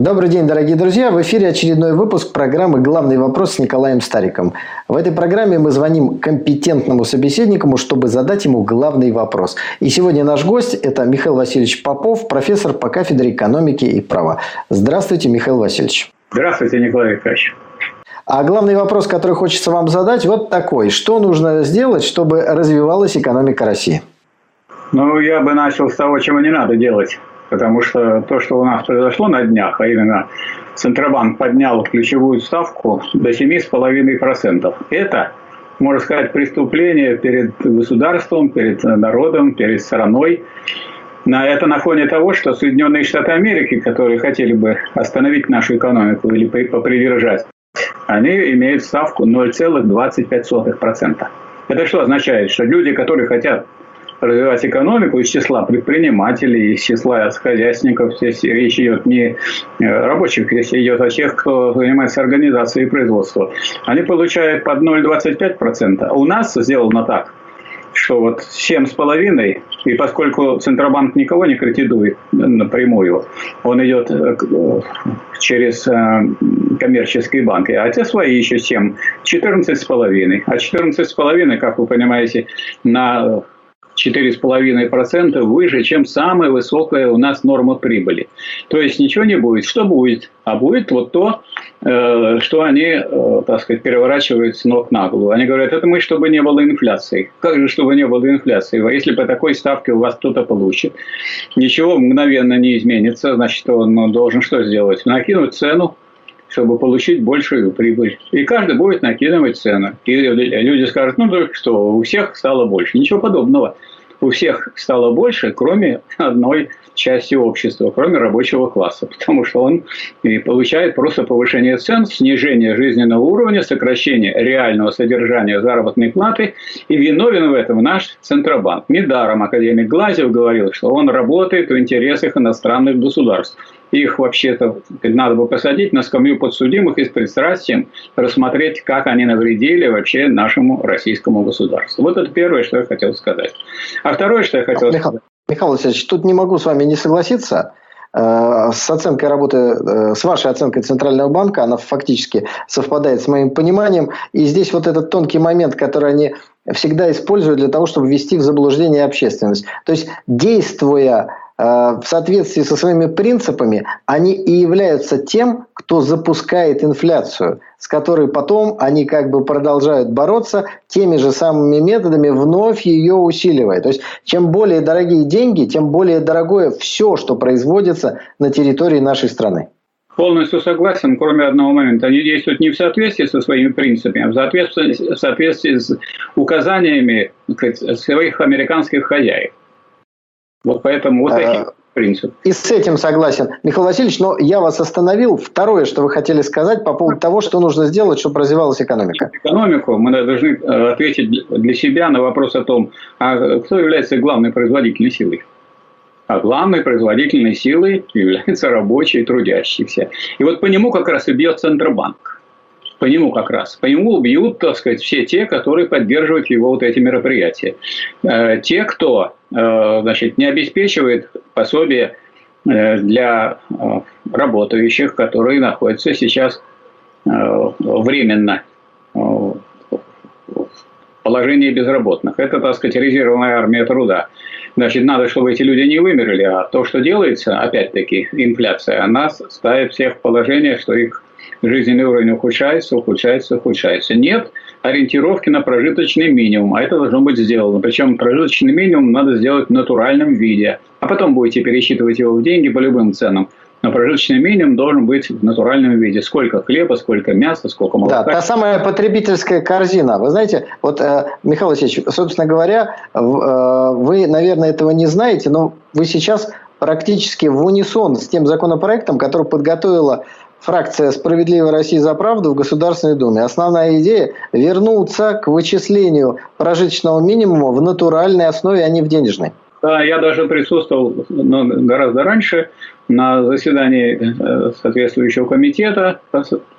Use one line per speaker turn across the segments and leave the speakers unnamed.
Добрый день, дорогие друзья! В эфире очередной выпуск программы «Главный вопрос» с Николаем Стариком. В этой программе мы звоним компетентному собеседнику, чтобы задать ему главный вопрос. И сегодня наш гость – это Михаил Васильевич Попов, профессор по кафедре экономики и права. Здравствуйте, Михаил Васильевич.
Здравствуйте, Николай Викторович.
А главный вопрос, который хочется вам задать, вот такой. Что нужно сделать, чтобы развивалась экономика России?
Ну, я бы начал с того, чего не надо делать. Потому что то, что у нас произошло на днях, а именно Центробанк поднял ключевую ставку до 7,5%. Это, можно сказать, преступление перед государством, перед народом, перед страной. На это на фоне того, что Соединенные Штаты Америки, которые хотели бы остановить нашу экономику или попридержать, они имеют ставку 0,25%. Это что означает? Что люди, которые хотят развивать экономику из числа предпринимателей, из числа хозяйственников. Здесь речь идет не э, рабочих, здесь идет о тех, кто занимается организацией производства. Они получают под 0,25%. А у нас сделано так, что вот 7,5, и поскольку Центробанк никого не кредитует напрямую, он идет э, э, через коммерческие банки, а те свои еще 7, 14,5. А 14,5, как вы понимаете, на 4,5% выше, чем самая высокая у нас норма прибыли. То есть ничего не будет. Что будет? А будет вот то, э, что они, э, так сказать, переворачивают с ног на голову. Они говорят, это мы, чтобы не было инфляции. Как же, чтобы не было инфляции? А если по такой ставке у вас кто-то получит, ничего мгновенно не изменится, значит, он должен что сделать? Накинуть цену, чтобы получить большую прибыль. И каждый будет накидывать цену. И люди скажут, ну что, у всех стало больше. Ничего подобного у всех стало больше, кроме одной части общества, кроме рабочего класса, потому что он и получает просто повышение цен, снижение жизненного уровня, сокращение реального содержания заработной платы, и виновен в этом наш Центробанк. Недаром академик Глазев говорил, что он работает в интересах иностранных государств их вообще-то надо бы посадить на скамью подсудимых и с пристрастием рассмотреть, как они навредили вообще нашему российскому государству. Вот это первое, что я хотел сказать. А второе, что я хотел
Михаил. Михаил Васильевич, тут не могу с вами не согласиться э, с оценкой работы, э, с вашей оценкой Центрального банка, она фактически совпадает с моим пониманием. И здесь вот этот тонкий момент, который они всегда используют для того, чтобы ввести в заблуждение общественность. То есть, действуя в соответствии со своими принципами, они и являются тем, кто запускает инфляцию, с которой потом они как бы продолжают бороться теми же самыми методами, вновь ее усиливая. То есть, чем более дорогие деньги, тем более дорогое все, что производится на территории нашей страны.
Полностью согласен, кроме одного момента. Они действуют не в соответствии со своими принципами, а в соответствии, в соответствии с указаниями своих американских хозяев. Вот поэтому вот такие принципы.
И с этим согласен. Михаил Васильевич, но я вас остановил. Второе, что вы хотели сказать по поводу того, что нужно сделать, чтобы развивалась экономика.
Экономику мы должны э, ответить для себя на вопрос о том, а кто является главной производительной силой. А главной производительной силой являются рабочие, трудящиеся. И вот по нему как раз и бьет Центробанк по нему как раз. По нему бьют, так сказать, все те, которые поддерживают его вот эти мероприятия. Э, те, кто э, значит, не обеспечивает пособие э, для работающих, которые находятся сейчас временно в положении безработных. Это, так сказать, резервная армия труда. Значит, надо, чтобы эти люди не вымерли, а то, что делается, опять-таки, инфляция, она ставит всех в положение, что их жизненный уровень ухудшается, ухудшается, ухудшается. Нет ориентировки на прожиточный минимум, а это должно быть сделано. Причем прожиточный минимум надо сделать в натуральном виде. А потом будете пересчитывать его в деньги по любым ценам. Но прожиточный минимум должен быть в натуральном виде. Сколько хлеба, сколько мяса, сколько молока.
Да, та самая потребительская корзина. Вы знаете, вот, э, Михаил Васильевич, собственно говоря, э, вы, наверное, этого не знаете, но вы сейчас практически в унисон с тем законопроектом, который подготовила фракция «Справедливая Россия за правду» в Государственной Думе. Основная идея – вернуться к вычислению прожиточного минимума в натуральной основе, а не в денежной.
Да, я даже присутствовал но гораздо раньше на заседании э, соответствующего комитета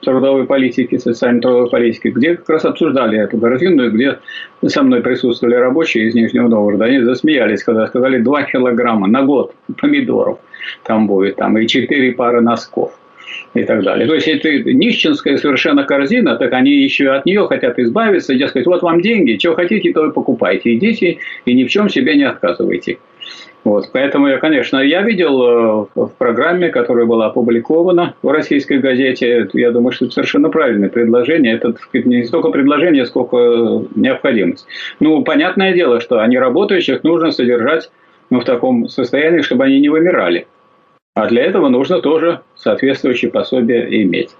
трудовой политики, социальной трудовой политики, где как раз обсуждали эту корзину, где со мной присутствовали рабочие из Нижнего Новгорода. Они засмеялись, когда сказали 2 килограмма на год помидоров там будет, там и 4 пары носков. И так далее. То есть, это нищенская совершенно корзина, так они еще от нее хотят избавиться, и сказать, вот вам деньги, что хотите, то и покупайте, идите и ни в чем себе не отказывайте. Вот, поэтому я, конечно, я видел э, в программе, которая была опубликована в российской газете, я думаю, что это совершенно правильное предложение. Это не столько предложение, сколько необходимость. Ну, понятное дело, что они работающих нужно содержать ну, в таком состоянии, чтобы они не вымирали. А для этого нужно тоже соответствующие пособия иметь.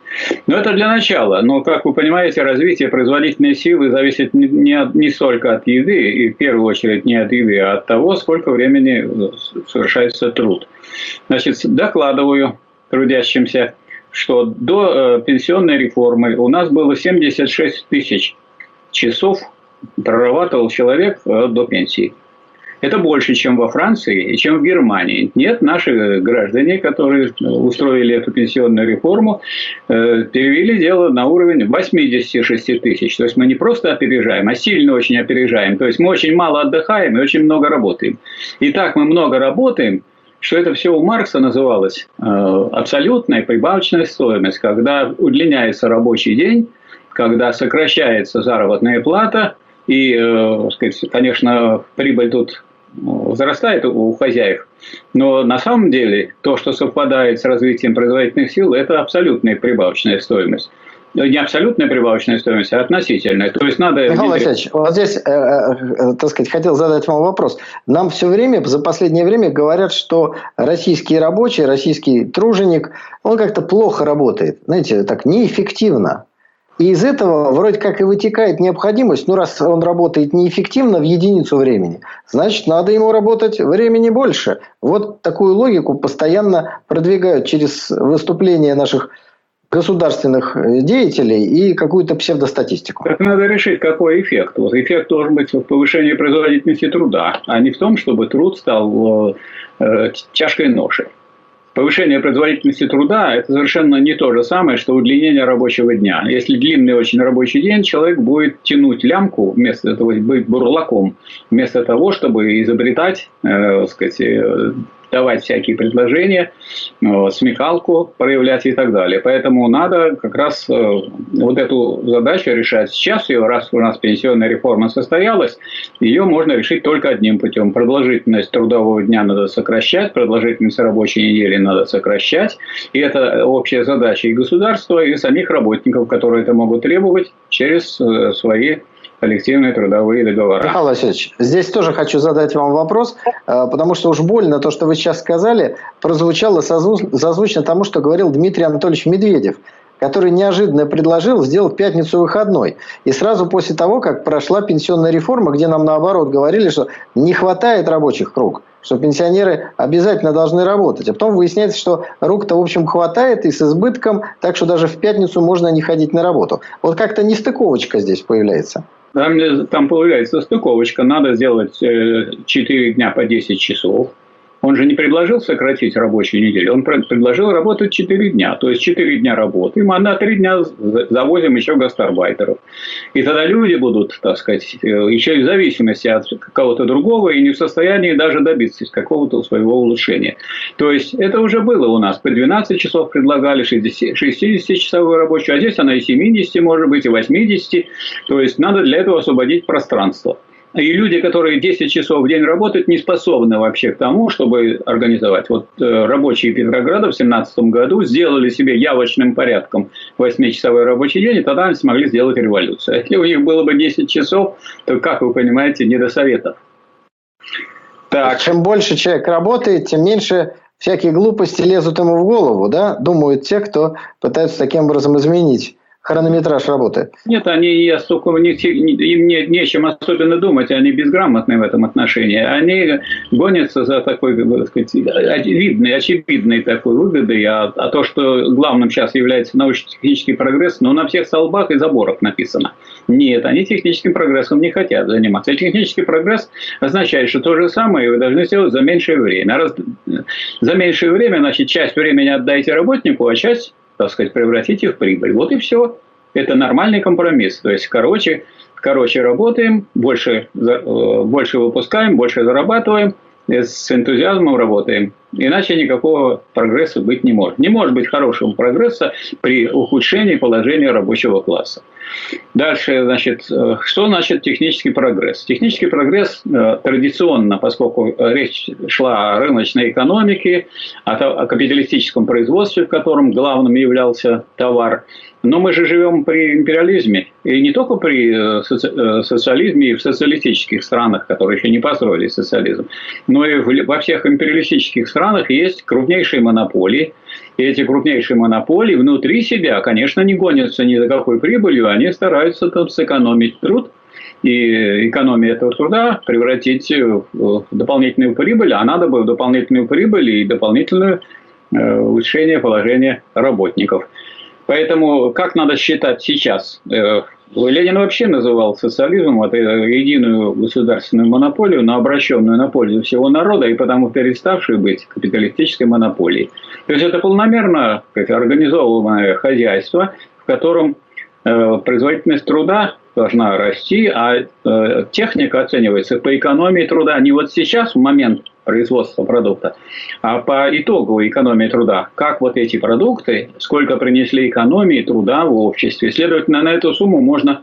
Но это для начала. Но, как вы понимаете, развитие производительной силы зависит не, не, не столько от еды, и в первую очередь не от еды, а от того, сколько времени совершается труд. Значит, докладываю трудящимся, что до э, пенсионной реформы у нас было 76 тысяч часов прорабатывал человек э, до пенсии. Это больше, чем во Франции и чем в Германии. Нет, наши граждане, которые устроили эту пенсионную реформу, э, перевели дело на уровень 86 тысяч. То есть мы не просто опережаем, а сильно очень опережаем. То есть мы очень мало отдыхаем и очень много работаем. И так мы много работаем, что это все у Маркса называлось э, абсолютная прибавочная стоимость, когда удлиняется рабочий день, когда сокращается заработная плата, и, э, конечно, прибыль тут возрастает у хозяев. Но на самом деле то, что совпадает с развитием производительных сил, это абсолютная прибавочная стоимость не абсолютная прибавочная стоимость, а относительная. То есть надо...
Михаил Васильевич, вот здесь, э, э, так сказать, хотел задать вам вопрос. Нам все время, за последнее время говорят, что российский рабочий, российский труженик, он как-то плохо работает. Знаете, так неэффективно. И из этого вроде как и вытекает необходимость, ну раз он работает неэффективно в единицу времени, значит надо ему работать времени больше. Вот такую логику постоянно продвигают через выступления наших государственных деятелей и какую-то псевдостатистику.
Так надо решить, какой эффект. Вот эффект должен быть в повышении производительности труда, а не в том, чтобы труд стал э, тяжкой ношей. Повышение производительности труда – это совершенно не то же самое, что удлинение рабочего дня. Если длинный очень рабочий день, человек будет тянуть лямку, вместо этого быть бурлаком, вместо того, чтобы изобретать, э, сказать, э, давать всякие предложения, э, смекалку проявлять и так далее. Поэтому надо как раз э, вот эту задачу решать сейчас. Ее, раз у нас пенсионная реформа состоялась, ее можно решить только одним путем. Продолжительность трудового дня надо сокращать, продолжительность рабочей недели надо сокращать. И это общая задача и государства, и самих работников, которые это могут требовать через э, свои коллективные трудовые договора.
Михаил Васильевич, здесь тоже хочу задать вам вопрос, э, потому что уж больно то, что вы сейчас сказали, прозвучало созвучно тому, что говорил Дмитрий Анатольевич Медведев который неожиданно предложил сделать пятницу выходной. И сразу после того, как прошла пенсионная реформа, где нам наоборот говорили, что не хватает рабочих рук, что пенсионеры обязательно должны работать. А потом выясняется, что рук-то, в общем, хватает и с избытком, так что даже в пятницу можно не ходить на работу. Вот как-то нестыковочка здесь появляется.
Там, там появляется стыковочка, надо сделать 4 э, дня по 10 часов. Он же не предложил сократить рабочую неделю, он предложил работать 4 дня. То есть 4 дня работаем, а на 3 дня завозим еще гастарбайтеров. И тогда люди будут, так сказать, э, еще и в зависимости от кого-то другого и не в состоянии даже добиться какого-то своего улучшения. То есть это уже было у нас. По 12 часов предлагали 60-часовую рабочую, а здесь она и 70 может быть, и 80. То есть надо для этого освободить пространство. И люди, которые 10 часов в день работают, не способны вообще к тому, чтобы организовать. Вот э, рабочие Петрограда в 2017 году сделали себе явочным порядком 8-часовой рабочий день, и тогда они смогли сделать революцию. Если у них было бы 10 часов, то, как вы понимаете, не до советов.
Так. Чем больше человек работает, тем меньше всякие глупости лезут ему в голову, да, думают те, кто пытаются таким образом изменить хронометраж работы?
Нет, они столько, не, им не, нечем особенно думать, они безграмотны в этом отношении. Они гонятся за такой, так сказать, видной, очевидной такой выгодой, а, а то, что главным сейчас является научно-технический прогресс, но на всех столбах и заборах написано. Нет, они техническим прогрессом не хотят заниматься. А технический прогресс означает, что то же самое вы должны сделать за меньшее время. Раз, за меньшее время, значит, часть времени отдайте работнику, а часть так сказать, превратите в прибыль. Вот и все. Это нормальный компромисс. То есть, короче, короче работаем, больше, э, больше выпускаем, больше зарабатываем, с энтузиазмом работаем. Иначе никакого прогресса быть не может. Не может быть хорошего прогресса при ухудшении положения рабочего класса. Дальше, значит, э, что значит технический прогресс? Технический прогресс э, традиционно, поскольку речь шла о рыночной экономике, о капиталистическом производстве, в котором главным являлся товар, но мы же живем при империализме, и не только при э, соци- социализме и в социалистических странах, которые еще не построили социализм, но и во всех империалистических странах есть крупнейшие монополии – и эти крупнейшие монополии внутри себя, конечно, не гонятся ни за какой прибылью, они стараются там сэкономить труд, и экономия этого труда превратить в дополнительную прибыль, а надо бы в дополнительную прибыль и дополнительное э, улучшение положения работников. Поэтому как надо считать сейчас? Э, Ленин вообще называл социализмом это единую государственную монополию, но обращенную на пользу всего народа и потому переставшую быть капиталистической монополией. То есть это полномерно сказать, организованное хозяйство, в котором э, производительность труда должна расти, а э, техника оценивается по экономии труда не вот сейчас, в момент производства продукта, а по итогу экономии труда. Как вот эти продукты, сколько принесли экономии труда в обществе. Следовательно, на эту сумму можно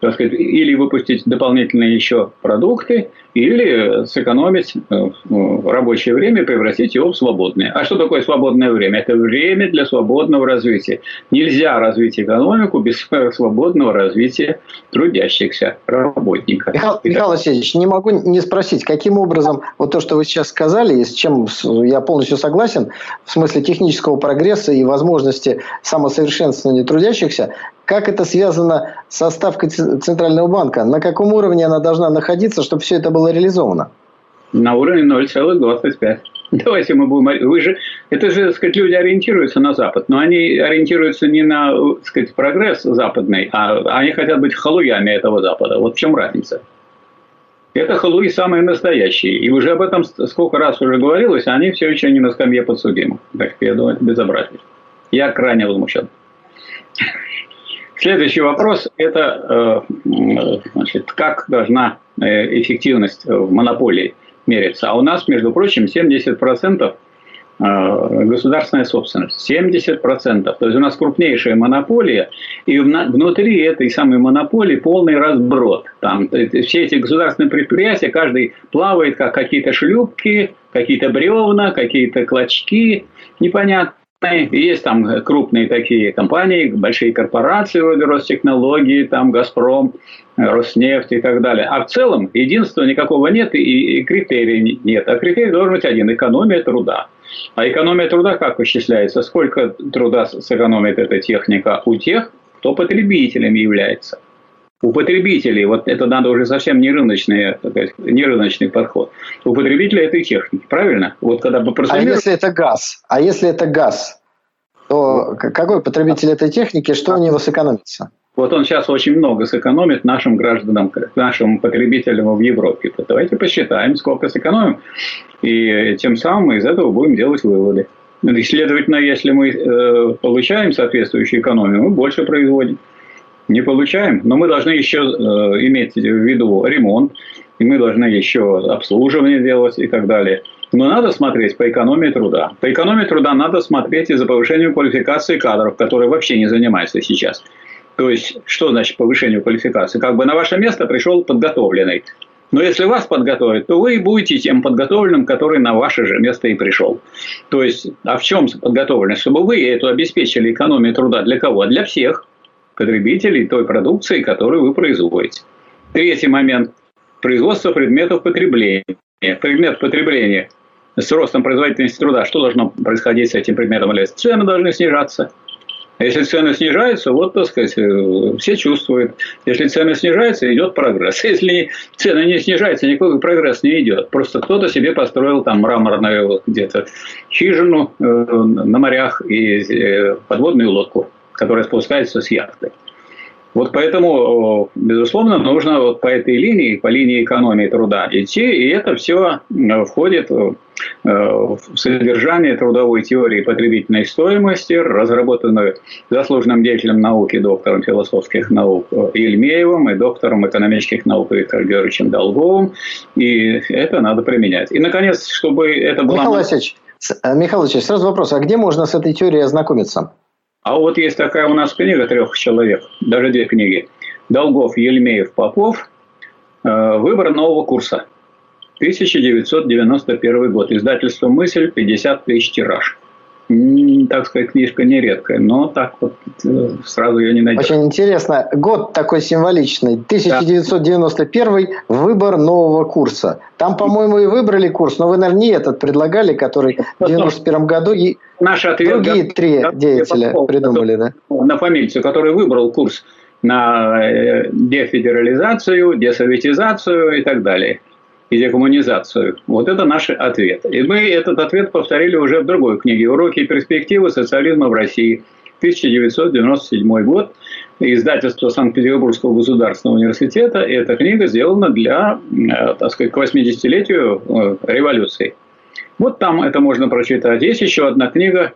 так сказать, или выпустить дополнительные еще продукты, или сэкономить э, ну, рабочее время, превратить его в свободное. А что такое свободное время? Это время для свободного развития. Нельзя развить экономику без свободного развития трудящихся работников.
Михаил, Михаил Васильевич, не могу не спросить, каким образом вот то, что вы сейчас сказали, и с чем я полностью согласен, в смысле технического прогресса и возможности самосовершенствования трудящихся, как это связано со ставкой Центрального банка? На каком уровне она должна находиться, чтобы все это было реализовано?
На уровне 0,25. Давайте мы будем... Вы же... Это же, так сказать, люди ориентируются на Запад, но они ориентируются не на, так сказать, прогресс западный, а они хотят быть халуями этого Запада. Вот в чем разница. Это халуи самые настоящие. И уже об этом сколько раз уже говорилось, а они все еще не на скамье подсудимых. Так я думаю, это безобразие. Я крайне возмущен. Следующий вопрос – это э, значит, как должна э, эффективность в монополии мериться. А у нас, между прочим, 70% э, государственная собственность. 70%. То есть у нас крупнейшая монополия, и внутри этой самой монополии полный разброд. Там все эти государственные предприятия, каждый плавает как какие-то шлюпки, какие-то бревна, какие-то клочки непонятные. Есть там крупные такие компании, большие корпорации вроде Ростехнологии, там Газпром, Роснефть и так далее. А в целом единства никакого нет и, и критерий нет. А критерий должен быть один – экономия труда. А экономия труда как вычисляется? Сколько труда сэкономит эта техника у тех, кто потребителем является? У потребителей, вот это надо уже совсем не рыночный, не рыночный подход. У потребителя этой техники, правильно?
Вот когда бы А если это газ? А если это газ? То какой потребитель этой техники, что у него сэкономится?
Вот он сейчас очень много сэкономит нашим гражданам, нашим потребителям в Европе. Давайте посчитаем, сколько сэкономим. И тем самым мы из этого будем делать выводы. И, следовательно, если мы э, получаем соответствующую экономию, мы больше производим не получаем, но мы должны еще э, иметь в виду ремонт, и мы должны еще обслуживание делать и так далее. Но надо смотреть по экономии труда. По экономии труда надо смотреть и за повышением квалификации кадров, которые вообще не занимаются сейчас. То есть, что значит повышение квалификации? Как бы на ваше место пришел подготовленный. Но если вас подготовят, то вы будете тем подготовленным, который на ваше же место и пришел. То есть, а в чем подготовленность? Чтобы вы эту обеспечили экономию труда для кого? Для всех потребителей той продукции, которую вы производите. Третий момент. Производство предметов потребления. Предмет потребления с ростом производительности труда. Что должно происходить с этим предметом? Цены должны снижаться. Если цены снижаются, вот, так сказать, э, все чувствуют. Если цены снижаются, идет прогресс. Если цены не снижаются, никакой прогресс не идет. Просто кто-то себе построил там мраморную где-то хижину э, на морях и э, подводную лодку которая спускается с яхты. Вот поэтому, безусловно, нужно вот по этой линии, по линии экономии труда идти, и это все входит э, в содержание трудовой теории потребительной стоимости, разработанной заслуженным деятелем науки, доктором философских наук Ильмеевым и доктором экономических наук Виктором Георгиевичем Долговым. И это надо применять. И, наконец, чтобы это было...
Михаил Васильевич, Э, Михаил Ильич, сразу вопрос, а где можно с этой теорией ознакомиться?
А вот есть такая у нас книга трех человек, даже две книги. Долгов, Ельмеев, Попов. Э, Выбор нового курса. 1991 год. Издательство «Мысль», 50 тысяч тираж так сказать, книжка нередкая, но так вот э, сразу ее не найдешь.
Очень интересно. Год такой символичный. 1991 да. выбор нового курса. Там, по-моему, и выбрали курс, но вы, наверное, не этот предлагали, который в 91 году и Наш ответ, другие да, три да, деятеля придумали, да?
На фамильцу, который выбрал курс на э, дефедерализацию, десоветизацию и так далее и декоммунизацию. Вот это наш ответ. И мы этот ответ повторили уже в другой книге «Уроки и перспективы социализма в России», 1997 год, издательство Санкт-Петербургского государственного университета. И эта книга сделана для, э, так сказать, к 80-летию э, революции. Вот там это можно прочитать. Есть еще одна книга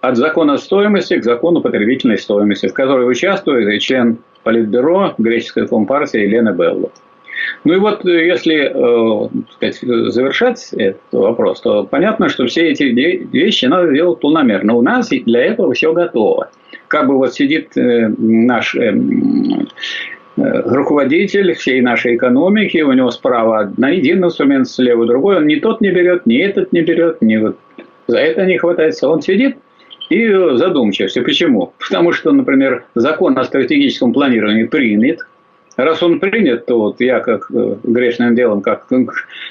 «От закона стоимости к закону потребительной стоимости», в которой участвует и член Политбюро греческой компартии Елена Белла. Ну и вот э, если э, сказать, завершать этот вопрос, то понятно, что все эти вещи надо делать полномерно. У нас для этого все готово. Как бы вот сидит э, наш руководитель всей нашей экономики, у него справа один инструмент, слева другой, он ни тот не берет, ни этот не берет, ни вот за это не хватается. Он сидит и задумчився. Почему? Потому что, например, закон о стратегическом планировании принят, Раз он принят, то вот я как э, грешным делом, как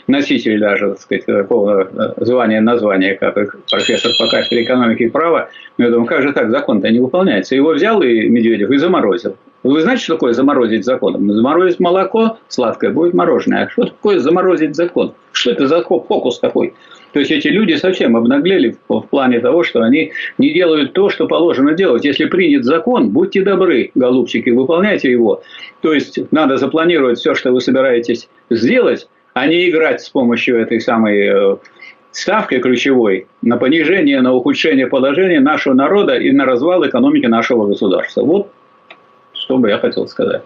носитель даже, так сказать, такого э, звания, названия, как профессор по кафедре экономики и права, я думаю, как же так, закон-то не выполняется. Его взял и Медведев и заморозил. Вы знаете, что такое заморозить закон? Заморозить молоко сладкое будет мороженое. А что такое заморозить закон? Что это за фокус такой? То есть эти люди совсем обнаглели в плане того, что они не делают то, что положено делать. Если принят закон, будьте добры, голубчики, выполняйте его. То есть надо запланировать все, что вы собираетесь сделать, а не играть с помощью этой самой э, ставкой ключевой на понижение, на ухудшение положения нашего народа и на развал экономики нашего государства. Вот что бы я хотел сказать.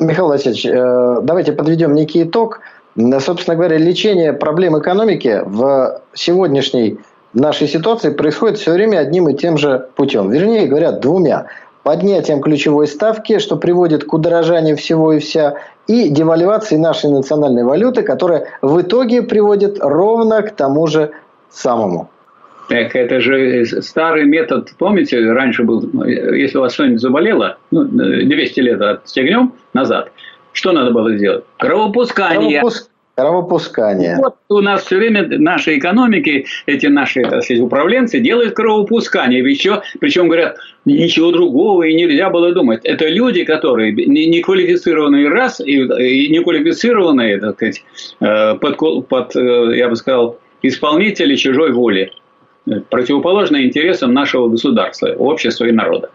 Михаил Васильевич, э, давайте подведем некий итог. Собственно говоря, лечение проблем экономики в сегодняшней нашей ситуации происходит все время одним и тем же путем. Вернее говоря, двумя. Поднятием ключевой ставки, что приводит к удорожанию всего и вся, и девальвации нашей национальной валюты, которая в итоге приводит ровно к тому же самому.
Так, это же старый метод, помните, раньше был, если у вас что-нибудь заболело, ну, 200 лет отстегнем назад, что надо было сделать? Кровопускание. Кровопуск...
Кровопускание.
Вот у нас все время наши экономики, эти наши так сказать, управленцы делают кровопускание. Еще, причем говорят, ничего другого и нельзя было думать. Это люди, которые не квалифицированные раз и, и не квалифицированные, так сказать, э, под, под, э, я бы сказал, исполнители чужой воли, противоположные интересам нашего государства, общества и народа.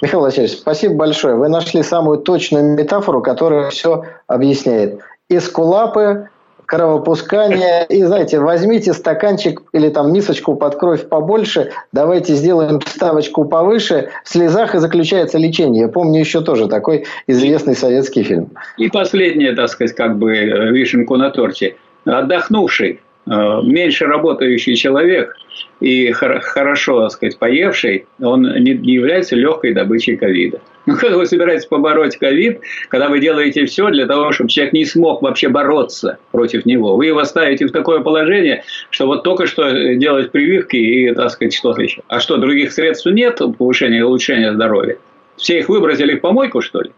Михаил Васильевич, спасибо большое. Вы нашли самую точную метафору, которая все объясняет. Эскулапы, кровопускание. И, знаете, возьмите стаканчик или там мисочку под кровь побольше, давайте сделаем ставочку повыше. В слезах и заключается лечение. Я помню еще тоже такой известный советский фильм.
И последнее, так сказать, как бы э, вишенку на торте. Отдохнувший меньше работающий человек и хорошо, так сказать, поевший, он не является легкой добычей ковида. Ну, как вы собираетесь побороть ковид, когда вы делаете все для того, чтобы человек не смог вообще бороться против него? Вы его ставите в такое положение, что вот только что делать прививки и, так сказать, что-то еще. А что, других средств нет повышения и улучшения здоровья? Все их выбросили в помойку, что ли?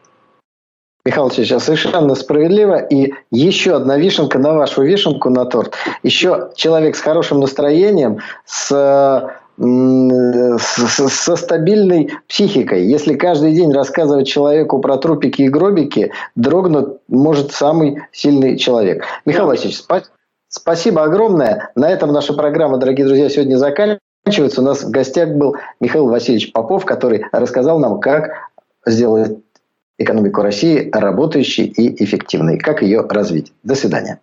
Михаил Васильевич, совершенно справедливо. И еще одна вишенка на вашу вишенку на торт. Еще человек с хорошим настроением, с со стабильной психикой. Если каждый день рассказывать человеку про трупики и гробики, дрогнуть может самый сильный человек. Михаил Васильевич, спа- спасибо огромное. На этом наша программа, дорогие друзья, сегодня заканчивается. У нас в гостях был Михаил Васильевич Попов, который рассказал нам, как сделать экономику России работающей и эффективной. Как ее развить? До свидания.